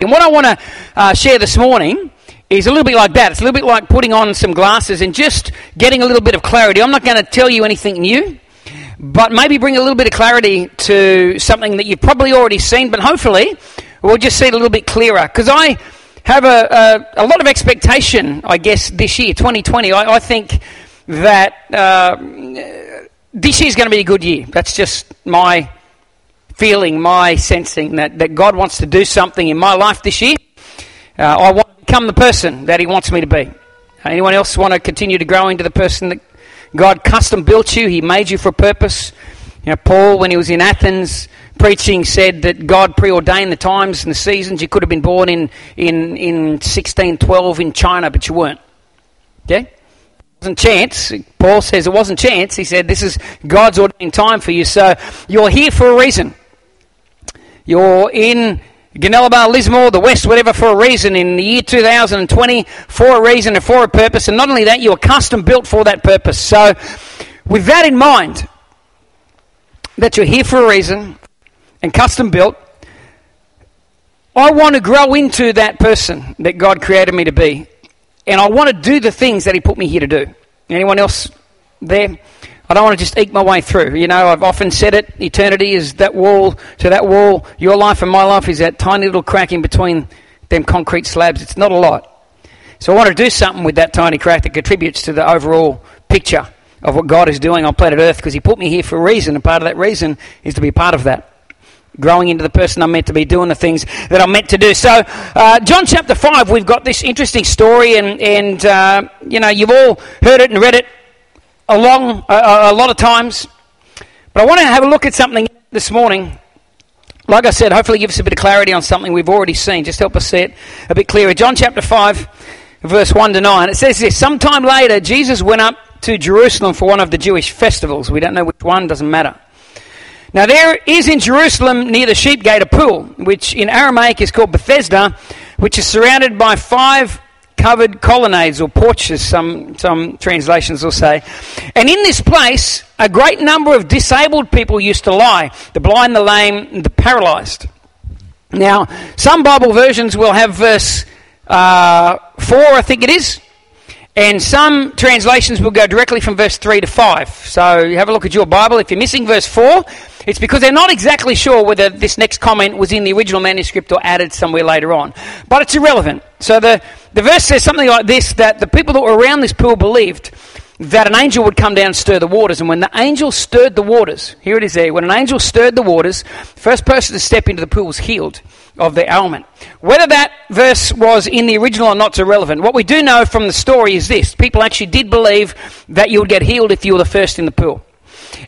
And what I want to uh, share this morning is a little bit like that. It's a little bit like putting on some glasses and just getting a little bit of clarity. I'm not going to tell you anything new, but maybe bring a little bit of clarity to something that you've probably already seen, but hopefully we'll just see it a little bit clearer. Because I have a, a, a, lot of expectation, I guess, this year, 2020. I, I think that uh, this year is going to be a good year. That's just my feeling, my sensing that, that God wants to do something in my life this year. Uh, I want to become the person that He wants me to be. Anyone else want to continue to grow into the person that God custom built you? He made you for a purpose. You know, Paul, when he was in Athens preaching, said that God preordained the times and the seasons. You could have been born in, in, in 1612 in China, but you weren't. Okay? wasn't chance. Paul says it wasn't chance. He said this is God's ordained time for you. So you're here for a reason. You're in Goonellabah, Lismore, the West, whatever, for a reason in the year 2020, for a reason and for a purpose. And not only that, you're custom built for that purpose. So, with that in mind, that you're here for a reason and custom built, I want to grow into that person that God created me to be and I want to do the things that He put me here to do. Anyone else there? I don't want to just eke my way through. You know, I've often said it eternity is that wall to that wall. Your life and my life is that tiny little crack in between them concrete slabs. It's not a lot. So I want to do something with that tiny crack that contributes to the overall picture of what God is doing on planet Earth because He put me here for a reason, and part of that reason is to be part of that growing into the person I'm meant to be, doing the things that I'm meant to do. So, uh, John chapter 5, we've got this interesting story, and, and uh, you know, you've all heard it and read it a, long, a, a lot of times. But I want to have a look at something this morning. Like I said, hopefully give us a bit of clarity on something we've already seen. Just help us see it a bit clearer. John chapter 5, verse 1 to 9. It says this Sometime later, Jesus went up to Jerusalem for one of the Jewish festivals. We don't know which one, doesn't matter. Now, there is in Jerusalem near the sheep gate a pool, which in Aramaic is called Bethesda, which is surrounded by five covered colonnades or porches, some, some translations will say. And in this place, a great number of disabled people used to lie the blind, the lame, the paralyzed. Now, some Bible versions will have verse uh, 4, I think it is. And some translations will go directly from verse 3 to 5. So you have a look at your Bible. If you're missing verse 4, it's because they're not exactly sure whether this next comment was in the original manuscript or added somewhere later on. But it's irrelevant. So the, the verse says something like this that the people that were around this pool believed that an angel would come down and stir the waters. And when the angel stirred the waters, here it is there, when an angel stirred the waters, the first person to step into the pool was healed of their ailment. Whether that verse was in the original or not is irrelevant. What we do know from the story is this people actually did believe that you would get healed if you were the first in the pool.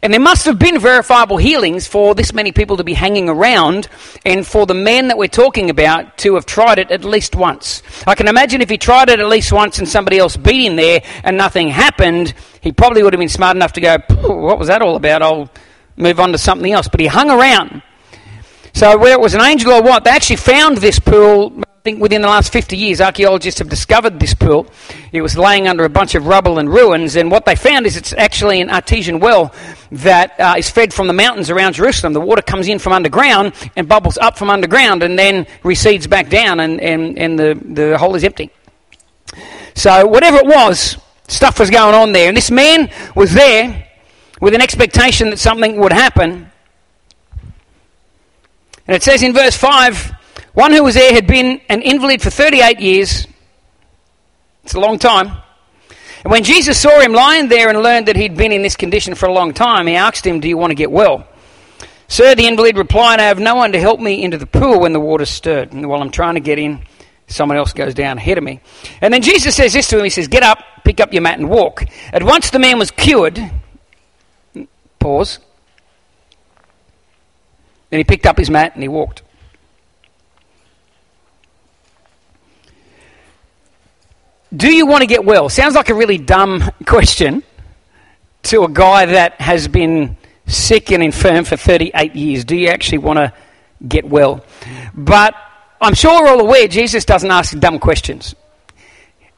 And there must have been verifiable healings for this many people to be hanging around and for the man that we're talking about to have tried it at least once. I can imagine if he tried it at least once and somebody else beat him there and nothing happened, he probably would have been smart enough to go, what was that all about? I'll move on to something else. But he hung around. So whether it was an angel or what, they actually found this pool I think within the last 50 years, archaeologists have discovered this pool. It was laying under a bunch of rubble and ruins, and what they found is it's actually an artesian well that uh, is fed from the mountains around Jerusalem. The water comes in from underground and bubbles up from underground and then recedes back down, and, and, and the, the hole is empty. So, whatever it was, stuff was going on there. And this man was there with an expectation that something would happen. And it says in verse 5 one who was there had been an invalid for 38 years. It's a long time. And when Jesus saw him lying there and learned that he'd been in this condition for a long time, he asked him, Do you want to get well? Sir, the invalid replied, I have no one to help me into the pool when the water's stirred. And while I'm trying to get in, someone else goes down ahead of me. And then Jesus says this to him He says, Get up, pick up your mat, and walk. At once the man was cured. Pause. Then he picked up his mat and he walked. Do you want to get well? Sounds like a really dumb question to a guy that has been sick and infirm for 38 years. Do you actually want to get well? But I'm sure we're all aware Jesus doesn't ask dumb questions.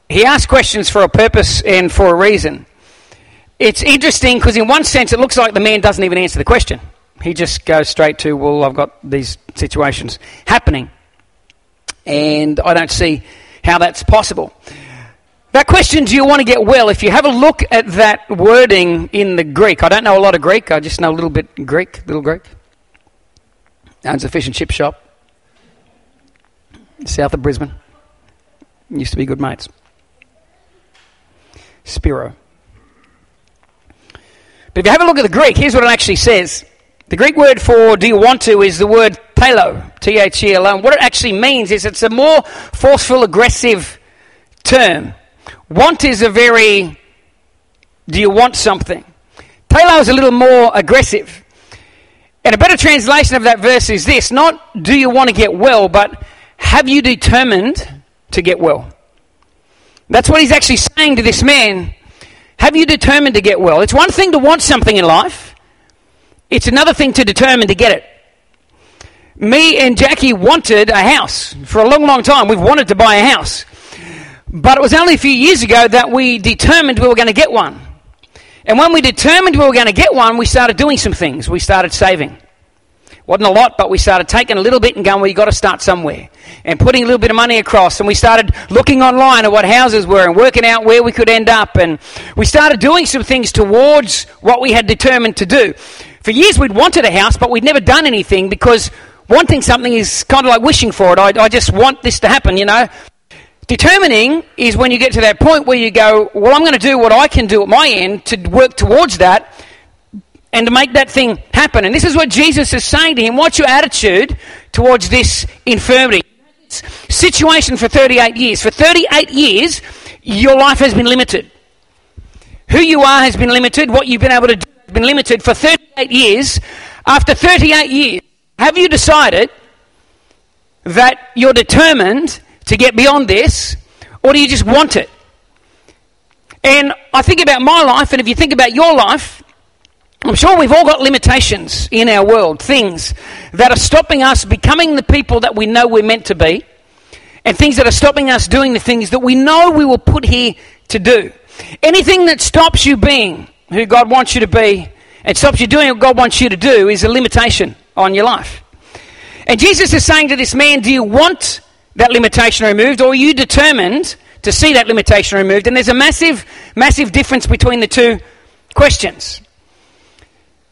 He asks questions for a purpose and for a reason. It's interesting because, in one sense, it looks like the man doesn't even answer the question. He just goes straight to, Well, I've got these situations happening. And I don't see how that's possible. That question, do you want to get well? If you have a look at that wording in the Greek, I don't know a lot of Greek, I just know a little bit Greek, little Greek. Owns a fish and chip shop south of Brisbane. Used to be good mates. Spiro. But if you have a look at the Greek, here's what it actually says. The Greek word for do you want to is the word telo, T H E L O. What it actually means is it's a more forceful, aggressive term. Want is a very, do you want something? Telo is a little more aggressive. And a better translation of that verse is this not do you want to get well, but have you determined to get well? That's what he's actually saying to this man. Have you determined to get well? It's one thing to want something in life, it's another thing to determine to get it. Me and Jackie wanted a house for a long, long time. We've wanted to buy a house. But it was only a few years ago that we determined we were going to get one. And when we determined we were going to get one, we started doing some things. We started saving. Wasn't a lot, but we started taking a little bit and going, well, you've got to start somewhere. And putting a little bit of money across. And we started looking online at what houses were and working out where we could end up. And we started doing some things towards what we had determined to do. For years, we'd wanted a house, but we'd never done anything because wanting something is kind of like wishing for it. I, I just want this to happen, you know. Determining is when you get to that point where you go, well, I'm going to do what I can do at my end to work towards that and to make that thing happen. And this is what Jesus is saying to him. What's your attitude towards this infirmity? Situation for 38 years. For 38 years, your life has been limited. Who you are has been limited. What you've been able to do been limited for 38 years. After 38 years, have you decided that you're determined to get beyond this, or do you just want it? And I think about my life, and if you think about your life, I'm sure we've all got limitations in our world, things that are stopping us becoming the people that we know we're meant to be, and things that are stopping us doing the things that we know we were put here to do. Anything that stops you being who God wants you to be and stops you doing what God wants you to do is a limitation on your life. And Jesus is saying to this man, Do you want that limitation removed, or are you determined to see that limitation removed? And there's a massive, massive difference between the two questions.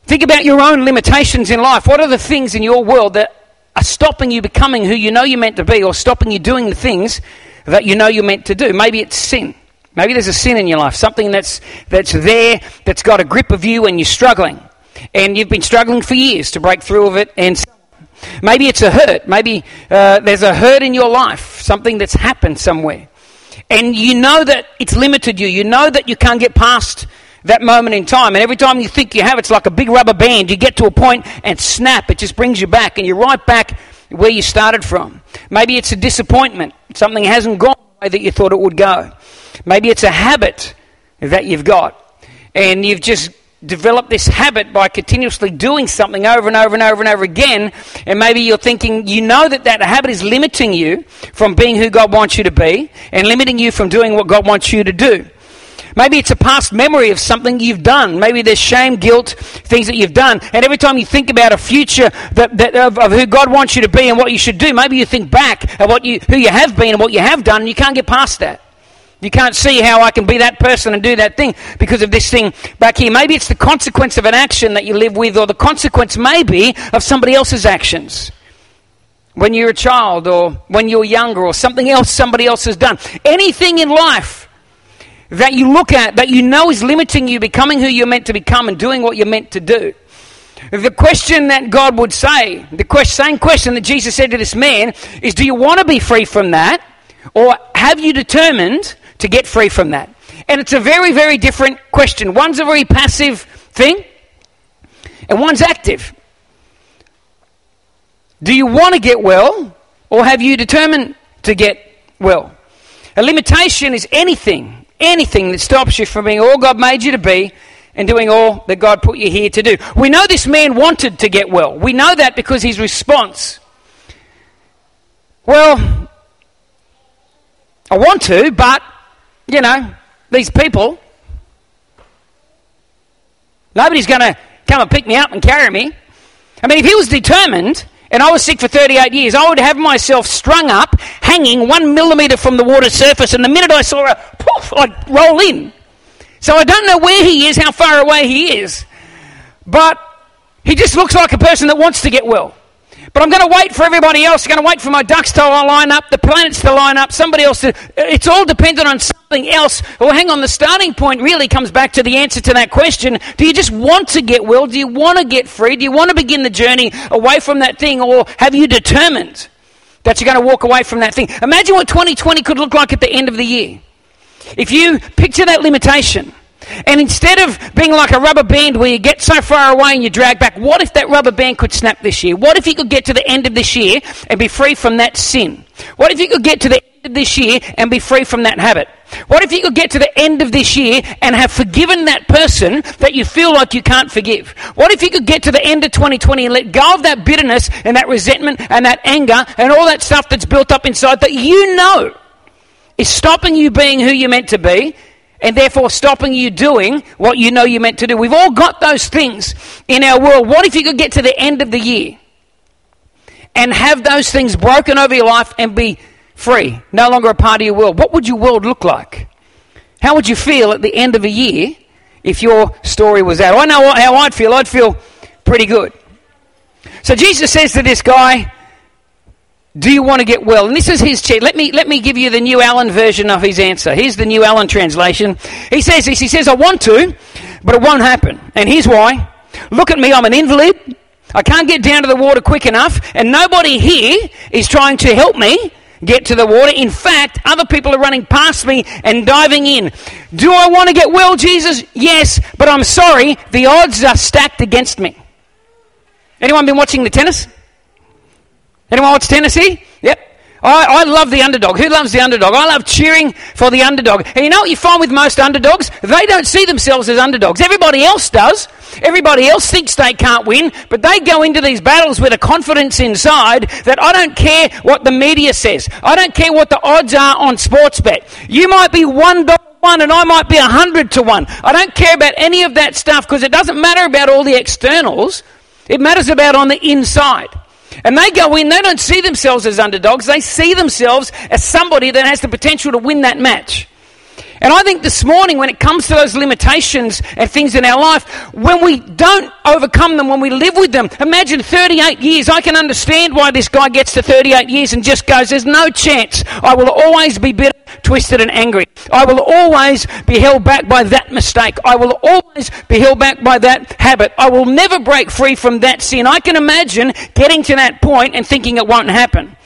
Think about your own limitations in life. What are the things in your world that are stopping you becoming who you know you're meant to be, or stopping you doing the things that you know you're meant to do? Maybe it's sin. Maybe there's a sin in your life, something that's, that's there, that's got a grip of you, and you're struggling. And you've been struggling for years to break through of it, and Maybe it's a hurt. Maybe uh, there's a hurt in your life, something that's happened somewhere. And you know that it's limited you. You know that you can't get past that moment in time. And every time you think you have, it's like a big rubber band. You get to a point and snap, it just brings you back. And you're right back where you started from. Maybe it's a disappointment. Something hasn't gone that you thought it would go. Maybe it's a habit that you've got. And you've just developed this habit by continuously doing something over and over and over and over again. And maybe you're thinking, you know that that habit is limiting you from being who God wants you to be and limiting you from doing what God wants you to do. Maybe it's a past memory of something you've done. Maybe there's shame, guilt, things that you've done. And every time you think about a future that, that of, of, who God wants you to be and what you should do, maybe you think back at what you, who you have been and what you have done, and you can't get past that. You can't see how I can be that person and do that thing because of this thing back here. Maybe it's the consequence of an action that you live with, or the consequence, maybe, of somebody else's actions. When you're a child, or when you're younger, or something else somebody else has done. Anything in life that you look at that you know is limiting you becoming who you're meant to become and doing what you're meant to do. The question that God would say, the question, same question that Jesus said to this man, is do you want to be free from that? Or have you determined to get free from that? And it's a very, very different question. One's a very passive thing, and one's active. Do you want to get well, or have you determined to get well? A limitation is anything, anything that stops you from being all God made you to be and doing all that God put you here to do. We know this man wanted to get well. We know that because his response, well, I want to, but you know, these people, nobody's going to come and pick me up and carry me. I mean, if he was determined and I was sick for 38 years, I would have myself strung up, hanging one millimeter from the water surface, and the minute I saw a poof, I'd roll in. So I don't know where he is, how far away he is, but he just looks like a person that wants to get well. But I'm going to wait for everybody else. I'm going to wait for my ducks to line up, the planets to line up, somebody else to. It's all dependent on something else. Well, hang on, the starting point really comes back to the answer to that question. Do you just want to get well? Do you want to get free? Do you want to begin the journey away from that thing? Or have you determined that you're going to walk away from that thing? Imagine what 2020 could look like at the end of the year. If you picture that limitation and instead of being like a rubber band where you get so far away and you drag back, what if that rubber band could snap this year? What if you could get to the end of this year and be free from that sin? What if you could get to the end of this year and be free from that habit? What if you could get to the end of this year and have forgiven that person that you feel like you can't forgive? What if you could get to the end of 2020 and let go of that bitterness and that resentment and that anger and all that stuff that's built up inside that you know is stopping you being who you're meant to be and therefore stopping you doing what you know you're meant to do. We've all got those things in our world. What if you could get to the end of the year and have those things broken over your life and be free, no longer a part of your world? What would your world look like? How would you feel at the end of a year if your story was that? I know how I'd feel. I'd feel pretty good. So Jesus says to this guy, do you want to get well? And this is his cheat. Let me, let me give you the New Allen version of his answer. Here's the New Allen translation. He says this. He says, I want to, but it won't happen. And here's why. Look at me. I'm an invalid. I can't get down to the water quick enough. And nobody here is trying to help me get to the water. In fact, other people are running past me and diving in. Do I want to get well, Jesus? Yes, but I'm sorry. The odds are stacked against me. Anyone been watching the tennis? Anyone watch Tennessee? Yep. I, I, love the underdog. Who loves the underdog? I love cheering for the underdog. And you know what you find with most underdogs? They don't see themselves as underdogs. Everybody else does. Everybody else thinks they can't win, but they go into these battles with a confidence inside that I don't care what the media says. I don't care what the odds are on sports bet. You might be one to one and I might be a hundred to one. I don't care about any of that stuff because it doesn't matter about all the externals. It matters about on the inside. And they go in, they don't see themselves as underdogs, they see themselves as somebody that has the potential to win that match. And I think this morning, when it comes to those limitations and things in our life, when we don't overcome them, when we live with them, imagine 38 years. I can understand why this guy gets to 38 years and just goes, There's no chance. I will always be bitter, twisted, and angry. I will always be held back by that mistake. I will always be held back by that habit. I will never break free from that sin. I can imagine getting to that point and thinking it won't happen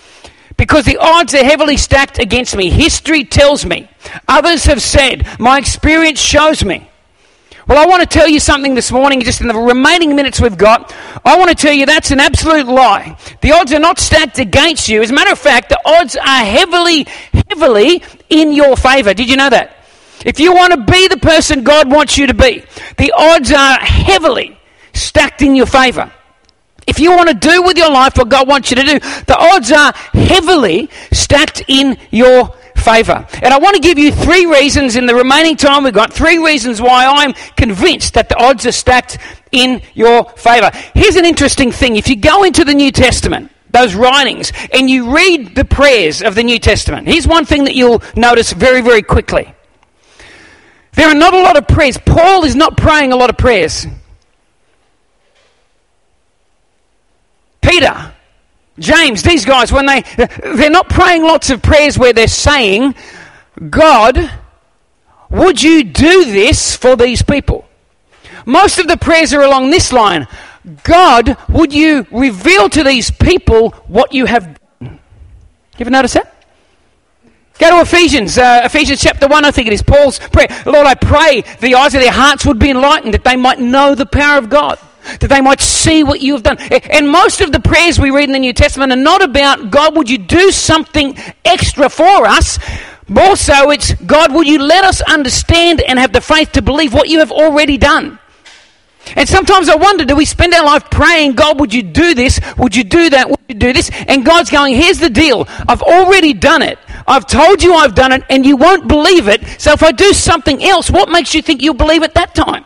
because the odds are heavily stacked against me. History tells me. Others have said. My experience shows me. Well, I want to tell you something this morning, just in the remaining minutes we've got. I want to tell you that's an absolute lie. The odds are not stacked against you. As a matter of fact, the odds are heavily, heavily in your favor. Did you know that? If you want to be the person God wants you to be, the odds are heavily stacked in your favor. If you want to do with your life what God wants you to do, the odds are heavily stacked in your favor. And I want to give you three reasons in the remaining time we've got, three reasons why I'm convinced that the odds are stacked in your favor. Here's an interesting thing. If you go into the New Testament, those writings, and you read the prayers of the New Testament, here's one thing that you'll notice very, very quickly. There are not a lot of prayers. Paul is not praying a lot of prayers. Peter, James, these guys, when they, they're not praying lots of prayers where they're saying, God, would you do this for these people? Most of the prayers are along this line God, would you reveal to these people what you have done? You ever notice that? Go to Ephesians, uh, Ephesians chapter 1, I think it is, Paul's prayer. Lord, I pray the eyes of their hearts would be enlightened, that they might know the power of God that they might see what you have done. And most of the prayers we read in the New Testament are not about, God, would you do something extra for us? More so, it's, God, will you let us understand and have the faith to believe what you have already done? And sometimes I wonder, do we spend our life praying, God, would you do this? Would you do that? Would you do this? And God's going, here's the deal. I've already done it. I've told you I've done it, and you won't believe it. So if I do something else, what makes you think you'll believe it that time?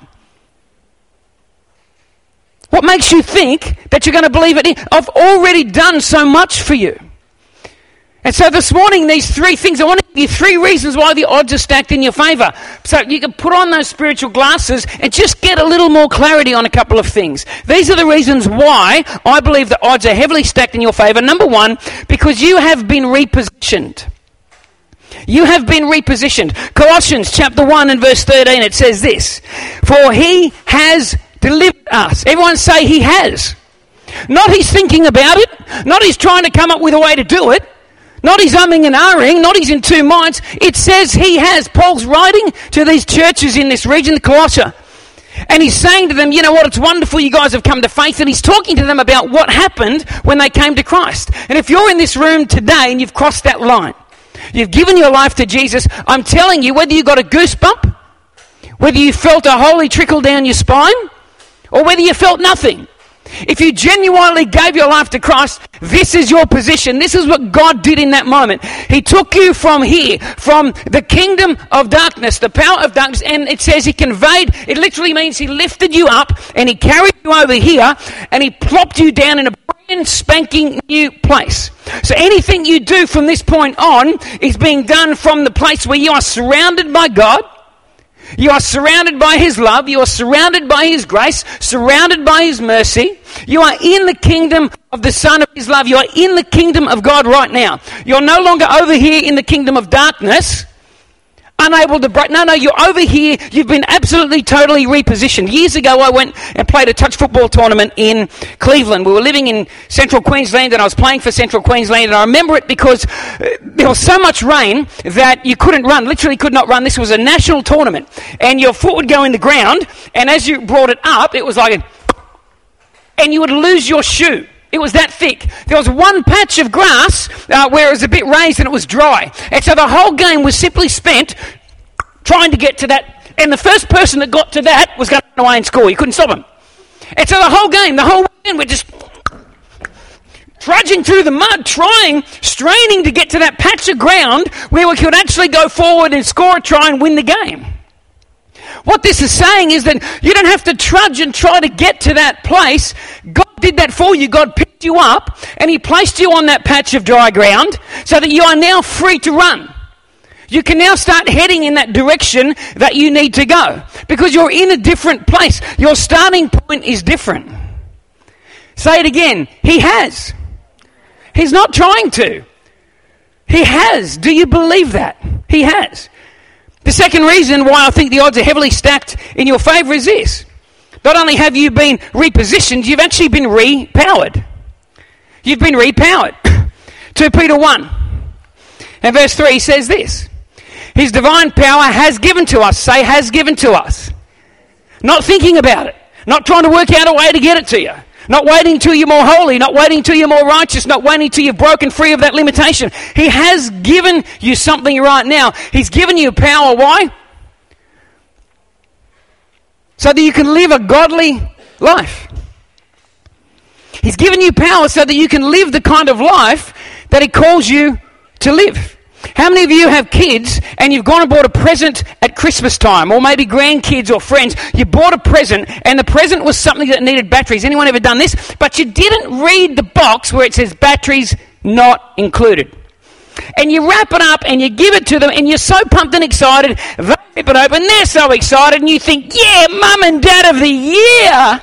What makes you think that you're going to believe it? I've already done so much for you. And so this morning, these three things, I want to give you three reasons why the odds are stacked in your favor. So you can put on those spiritual glasses and just get a little more clarity on a couple of things. These are the reasons why I believe the odds are heavily stacked in your favor. Number one, because you have been repositioned. You have been repositioned. Colossians chapter 1 and verse 13, it says this For he has delivered us. Everyone say he has. Not he's thinking about it, not he's trying to come up with a way to do it. Not he's umming and ahhing, not he's in two minds. It says he has. Paul's writing to these churches in this region, the Colossia. And he's saying to them, you know what, it's wonderful you guys have come to faith. And he's talking to them about what happened when they came to Christ. And if you're in this room today and you've crossed that line, you've given your life to Jesus, I'm telling you, whether you got a goosebump, whether you felt a holy trickle down your spine, or whether you felt nothing, if you genuinely gave your life to Christ, this is your position. This is what God did in that moment. He took you from here, from the kingdom of darkness, the power of darkness, and it says He conveyed, it literally means He lifted you up and He carried you over here and He plopped you down in a brand spanking new place. So anything you do from this point on is being done from the place where you are surrounded by God you are surrounded by His love. You are surrounded by His grace, surrounded by His mercy. You are in the kingdom of the Son of His love. You are in the kingdom of God right now. You're no longer over here in the kingdom of darkness unable to break. No, no, you're over here. You've been absolutely, totally repositioned. Years ago, I went and played a touch football tournament in Cleveland. We were living in central Queensland and I was playing for central Queensland and I remember it because uh, there was so much rain that you couldn't run, literally could not run. This was a national tournament and your foot would go in the ground and as you brought it up, it was like a, and you would lose your shoe. It was that thick. There was one patch of grass uh, where it was a bit raised and it was dry. And so the whole game was simply spent trying to get to that. And the first person that got to that was going away and score. You couldn't stop him. And so the whole game, the whole weekend, we're just trudging through the mud, trying, straining to get to that patch of ground where we could actually go forward and score a try and win the game. What this is saying is that you don't have to trudge and try to get to that place. God did that for you. God picked you up and He placed you on that patch of dry ground so that you are now free to run. You can now start heading in that direction that you need to go because you're in a different place. Your starting point is different. Say it again. He has. He's not trying to. He has. Do you believe that? He has. The second reason why I think the odds are heavily stacked in your favor is this. Not only have you been repositioned, you've actually been repowered. You've been repowered. 2 Peter 1 and verse 3 says this His divine power has given to us. Say, has given to us. Not thinking about it, not trying to work out a way to get it to you. Not waiting till you're more holy, not waiting till you're more righteous, not waiting till you've broken free of that limitation. He has given you something right now. He's given you power. Why? so that you can live a godly life. He's given you power so that you can live the kind of life that He calls you to live. How many of you have kids and you've gone and bought a present at Christmas time, or maybe grandkids or friends? You bought a present and the present was something that needed batteries. Anyone ever done this? But you didn't read the box where it says batteries not included and you wrap it up and you give it to them and you're so pumped and excited. They rip it open, they're so excited, and you think, yeah, mum and dad of the year.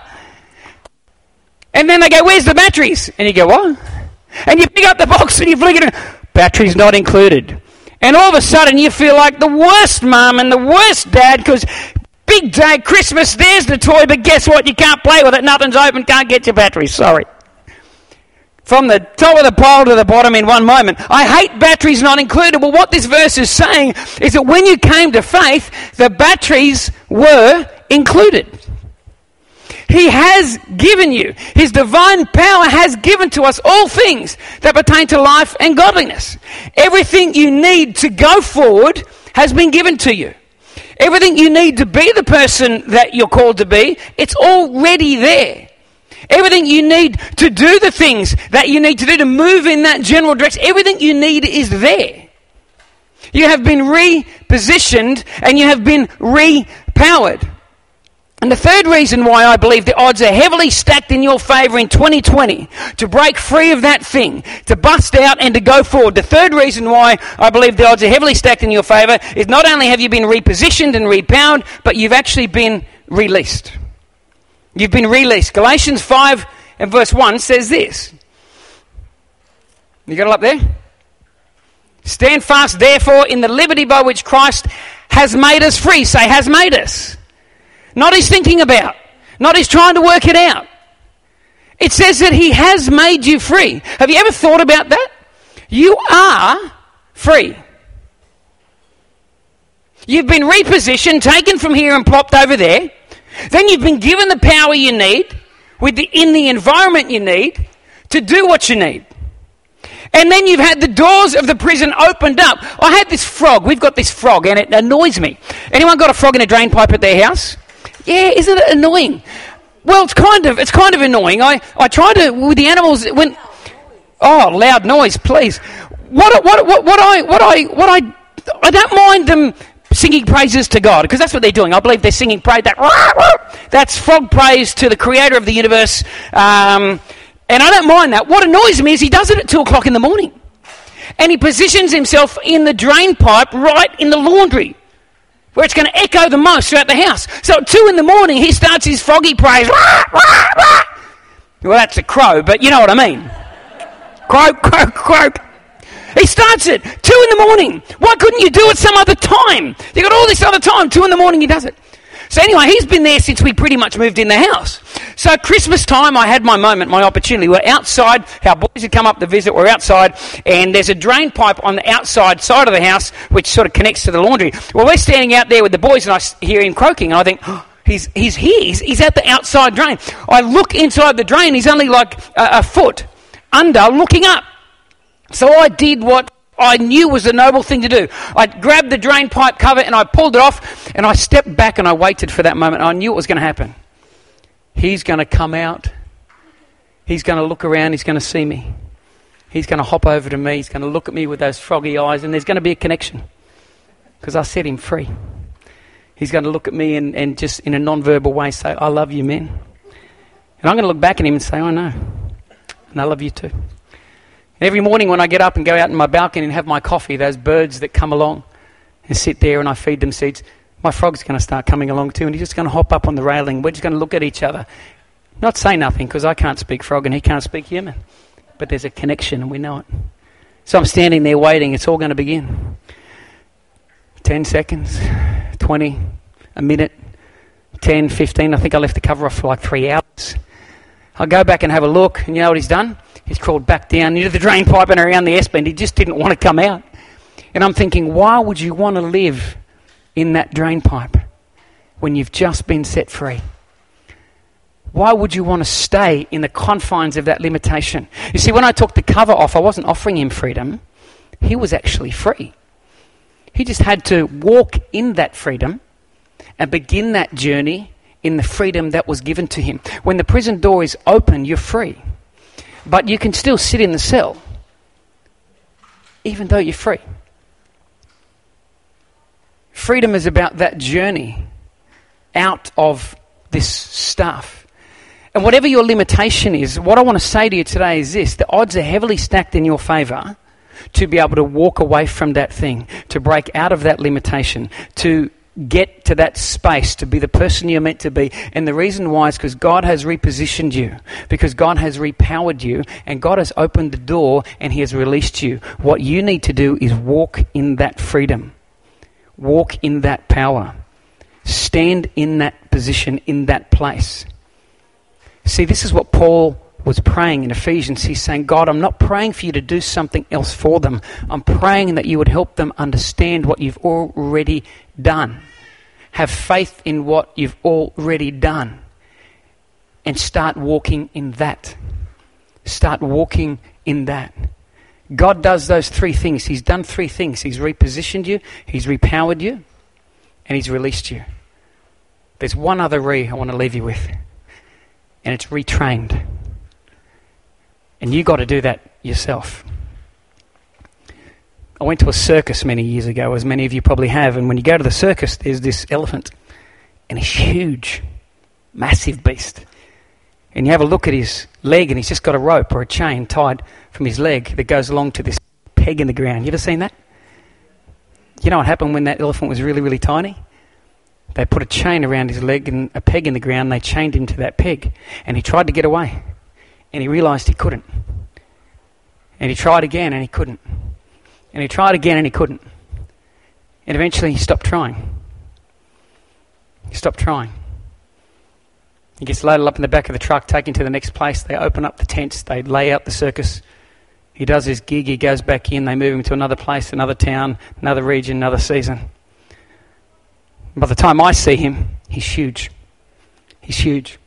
And then they go, where's the batteries? And you go, what? And you pick up the box and you flick it in. Batteries not included. And all of a sudden you feel like the worst mum and the worst dad because big day, Christmas, there's the toy, but guess what? You can't play with it. Nothing's open, can't get your batteries. Sorry from the top of the pole to the bottom in one moment. I hate batteries not included. Well, what this verse is saying is that when you came to faith, the batteries were included. He has given you. His divine power has given to us all things that pertain to life and godliness. Everything you need to go forward has been given to you. Everything you need to be the person that you're called to be, it's already there. Everything you need to do the things that you need to do to move in that general direction, everything you need is there. You have been repositioned and you have been repowered. And the third reason why I believe the odds are heavily stacked in your favour in 2020 to break free of that thing, to bust out and to go forward. The third reason why I believe the odds are heavily stacked in your favour is not only have you been repositioned and repowered, but you've actually been released. You've been released. Galatians 5 and verse 1 says this. You got it up there? Stand fast, therefore, in the liberty by which Christ has made us free. Say, has made us. Not he's thinking about, not he's trying to work it out. It says that he has made you free. Have you ever thought about that? You are free. You've been repositioned, taken from here and plopped over there. Then you've been given the power you need with the, in the environment you need to do what you need. And then you've had the doors of the prison opened up. I had this frog. We've got this frog, and it annoys me. Anyone got a frog in a drain pipe at their house? Yeah, isn't it annoying? Well, it's kind of it's kind of annoying. I, I try to with the animals when oh loud noise, please. What what what what I what I what I I don't mind them singing praises to God because that's what they're doing. I believe they're singing praise that that's frog praise to the Creator of the universe. Um, and I don't mind that. What annoys me is he does it at 2 o'clock in the morning. And he positions himself in the drain pipe right in the laundry, where it's going to echo the most throughout the house. So at 2 in the morning, he starts his froggy praise. Well, that's a crow, but you know what I mean. Croak, croak, croak. He starts it 2 in the morning. Why couldn't you do it some other time? You got all this other time. 2 in the morning, he does it. So anyway, he's been there since we pretty much moved in the house. So Christmas time, I had my moment, my opportunity. We're outside. Our boys had come up to visit. We're outside, and there's a drain pipe on the outside side of the house, which sort of connects to the laundry. Well, we're standing out there with the boys, and I hear him croaking, and I think. Oh, he's, he's here. He's, he's, at the outside drain. I look inside the drain. He's only like a, a foot under, looking up. So I did what I knew was a noble thing to do. I grabbed the drain pipe cover and I pulled it off and I stepped back and I waited for that moment. I knew it was going to happen. He's going to come out. He's going to look around. He's going to see me. He's going to hop over to me. He's going to look at me with those froggy eyes and there's going to be a connection because I set him free. He's going to look at me and, and just in a non-verbal way say, I love you, man. And I'm going to look back at him and say, I know. And I love you too. Every morning when I get up and go out in my balcony and have my coffee, those birds that come along and sit there and I feed them seeds, my frog's going to start coming along too and he's just going to hop up on the railing. We're just going to look at each other. Not say nothing because I can't speak frog and he can't speak human. But there's a connection and we know it. So I'm standing there waiting. It's all going to begin. 10 seconds, 20, a minute, 10, 15. I think I left the cover off for like three hours. I'll go back and have a look, and you know what he's done? He's crawled back down into the drain pipe and around the S bend. He just didn't want to come out. And I'm thinking, why would you want to live in that drain pipe when you've just been set free? Why would you want to stay in the confines of that limitation? You see, when I took the cover off, I wasn't offering him freedom. He was actually free. He just had to walk in that freedom and begin that journey in the freedom that was given to him. When the prison door is open, you're free. But you can still sit in the cell, even though you're free. Freedom is about that journey out of this stuff. And whatever your limitation is, what I want to say to you today is this the odds are heavily stacked in your favor to be able to walk away from that thing, to break out of that limitation, to get to that space to be the person you're meant to be. And the reason why is because God has repositioned you, because God has repowered you, and God has opened the door and He has released you. What you need to do is walk in that freedom, walk in that power, stand in that position, in that place. See, this is what Paul was praying in Ephesians. He's saying, God, I'm not praying for you to do something else for them. I'm praying that you would help them understand what you've already done. Have faith in what you've already done. And start walking in that. Start walking in that. God does those three things. He's done three things. He's repositioned you, He's repowered you, and He's released you. There's one other re I want to leave you with, and it's retrained. And you've got to do that yourself. I went to a circus many years ago, as many of you probably have, and when you go to the circus, there's this elephant, and he's huge. massive beast. And you have a look at his leg, and he's just got a rope or a chain tied from his leg that goes along to this peg in the ground. You ever seen that? You know what happened when that elephant was really, really tiny? They put a chain around his leg and a peg in the ground. And they chained him to that peg. And he tried to get away. And he realized he couldn't. And he tried again and he couldn't. And he tried again and he couldn't. And eventually he stopped trying. He stopped trying. He gets loaded up in the back of the truck, taken to the next place. They open up the tents, they lay out the circus. He does his gig, he goes back in, they move him to another place, another town, another region, another season. By the time I see him, he's huge. He's huge.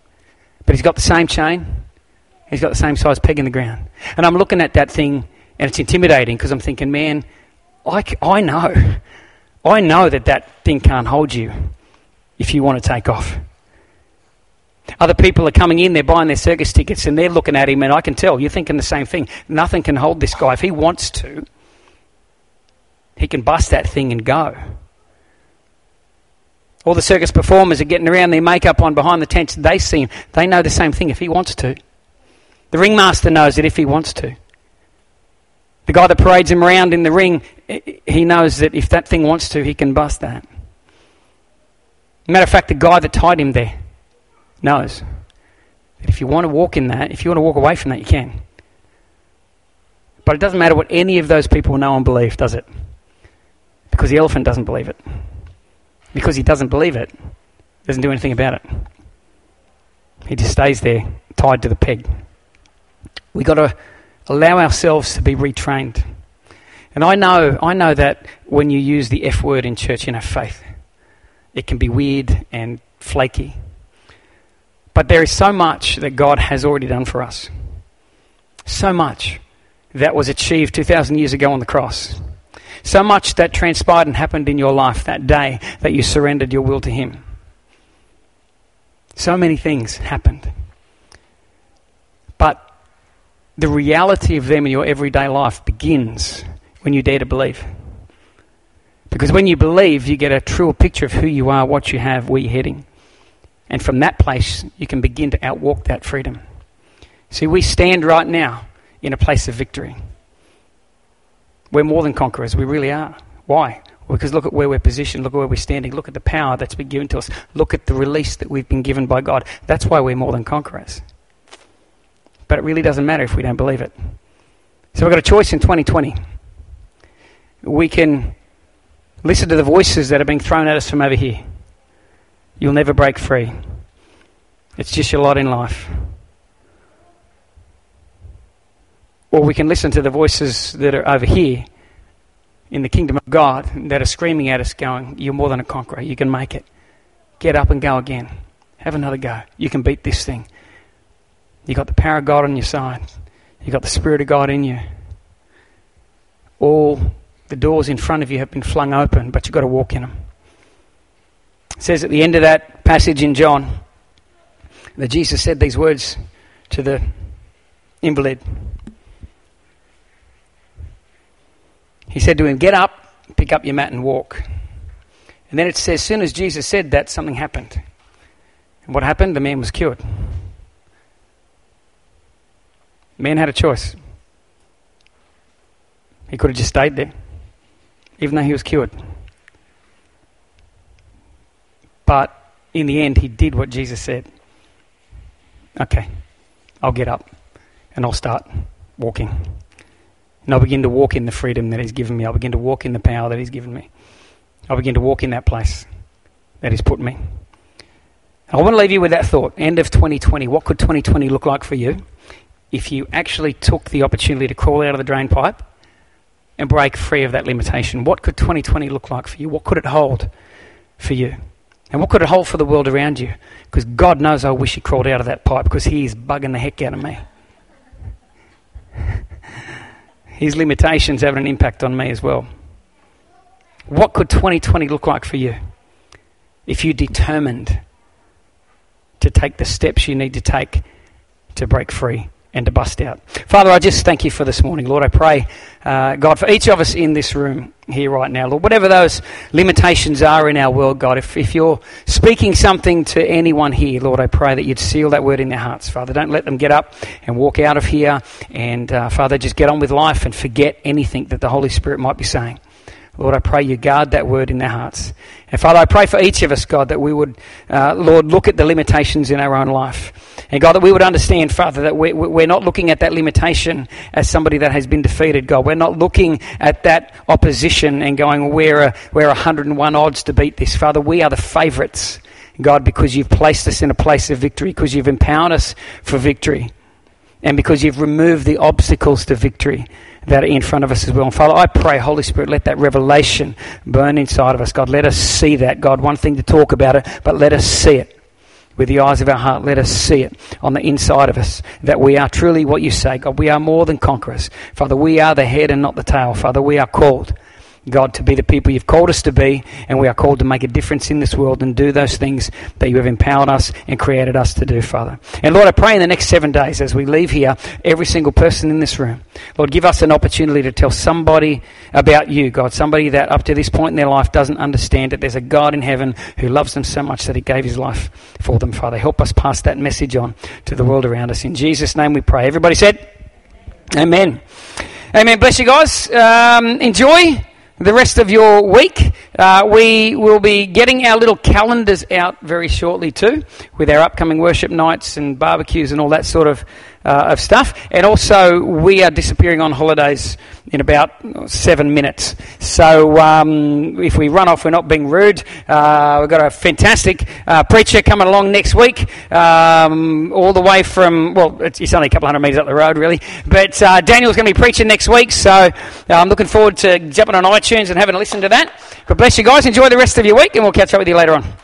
But he's got the same chain, he's got the same size peg in the ground. And I'm looking at that thing, and it's intimidating because I'm thinking, man, I, I know. I know that that thing can't hold you if you want to take off. Other people are coming in, they're buying their circus tickets, and they're looking at him, and I can tell you're thinking the same thing. Nothing can hold this guy. If he wants to, he can bust that thing and go. All the circus performers are getting around their makeup on behind the tents. They see him. They know the same thing if he wants to. The ringmaster knows it if he wants to. The guy that parades him around in the ring, he knows that if that thing wants to, he can bust that. Matter of fact, the guy that tied him there knows that if you want to walk in that, if you want to walk away from that, you can. But it doesn't matter what any of those people know and believe, does it? Because the elephant doesn't believe it. Because he doesn't believe it, doesn't do anything about it. He just stays there, tied to the peg. We've got to allow ourselves to be retrained. And I know, I know that when you use the F word in church, in know, faith, it can be weird and flaky. But there is so much that God has already done for us. So much that was achieved 2,000 years ago on the cross. So much that transpired and happened in your life that day that you surrendered your will to Him. So many things happened. The reality of them in your everyday life begins when you dare to believe. Because when you believe, you get a truer picture of who you are, what you have, where you're heading. And from that place, you can begin to outwalk that freedom. See, we stand right now in a place of victory. We're more than conquerors. We really are. Why? Because look at where we're positioned. Look at where we're standing. Look at the power that's been given to us. Look at the release that we've been given by God. That's why we're more than conquerors. But it really doesn't matter if we don't believe it. So we've got a choice in 2020. We can listen to the voices that are being thrown at us from over here. You'll never break free. It's just your lot in life. Or we can listen to the voices that are over here in the kingdom of God that are screaming at us, going, You're more than a conqueror. You can make it. Get up and go again. Have another go. You can beat this thing. You got the power of God on your side. You got the Spirit of God in you. All the doors in front of you have been flung open, but you've got to walk in them. It says at the end of that passage in John that Jesus said these words to the invalid. He said to him, Get up, pick up your mat, and walk. And then it says, as soon as Jesus said that, something happened. And what happened? The man was cured. Man had a choice. He could have just stayed there, even though he was cured. But in the end, he did what Jesus said. Okay, I'll get up and I'll start walking. And I'll begin to walk in the freedom that He's given me. I'll begin to walk in the power that He's given me. I'll begin to walk in that place that He's put me. I want to leave you with that thought. End of 2020. What could 2020 look like for you if you actually took the opportunity to crawl out of the drain pipe and break free of that limitation? What could 2020 look like for you? What could it hold for you? And what could it hold for the world around you? Because God knows I wish He crawled out of that pipe because He is bugging the heck out of me. His limitations have an impact on me as well. What could 2020 look like for you if you determined to take the steps you need to take to break free and to bust out. Father, I just thank you for this morning. Lord, I pray, uh, God, for each of us in this room here right now, Lord, whatever those limitations are in our world, God, if, if you're speaking something to anyone here, Lord, I pray that you'd seal that word in their hearts. Father, don't let them get up and walk out of here and, uh, Father, just get on with life and forget anything that the Holy Spirit might be saying. Lord, I pray you guard that word in their hearts. And Father, I pray for each of us, God, that we would, uh, Lord, look at the limitations in our own life. And God, that we would understand, Father, that we, we're not looking at that limitation as somebody that has been defeated, God. We're not looking at that opposition and going, we're, a, we're 101 odds to beat this. Father, we are the favourites, God, because you've placed us in a place of victory, because you've empowered us for victory, and because you've removed the obstacles to victory that are in front of us as well. And Father, I pray, Holy Spirit, let that revelation burn inside of us. God, let us see that. God, one thing to talk about it, but let us see it with the eyes of our heart. Let us see it on the inside of us that we are truly what you say. God, we are more than conquerors. Father, we are the head and not the tail. Father, we are called God, to be the people you've called us to be, and we are called to make a difference in this world and do those things that you have empowered us and created us to do, Father. And Lord, I pray in the next seven days as we leave here, every single person in this room, Lord, give us an opportunity to tell somebody about you, God, somebody that up to this point in their life doesn't understand that there's a God in heaven who loves them so much that he gave his life for them, Father. Help us pass that message on to the world around us. In Jesus' name we pray. Everybody said, Amen. Amen. Bless you guys. Um, enjoy the rest of your week. Uh, we will be getting our little calendars out very shortly too, with our upcoming worship nights and barbecues and all that sort of uh, of stuff. And also, we are disappearing on holidays in about seven minutes. So um, if we run off, we're not being rude. Uh, we've got a fantastic uh, preacher coming along next week, um, all the way from well, it's, it's, only a couple hundred metres up the road, really. But uh, Daniel's going to be preaching next week, so uh, I'm looking forward to jumping on iTunes and having a listen to that. But bless you guys. Enjoy the rest of your week, and we'll catch up with you later on.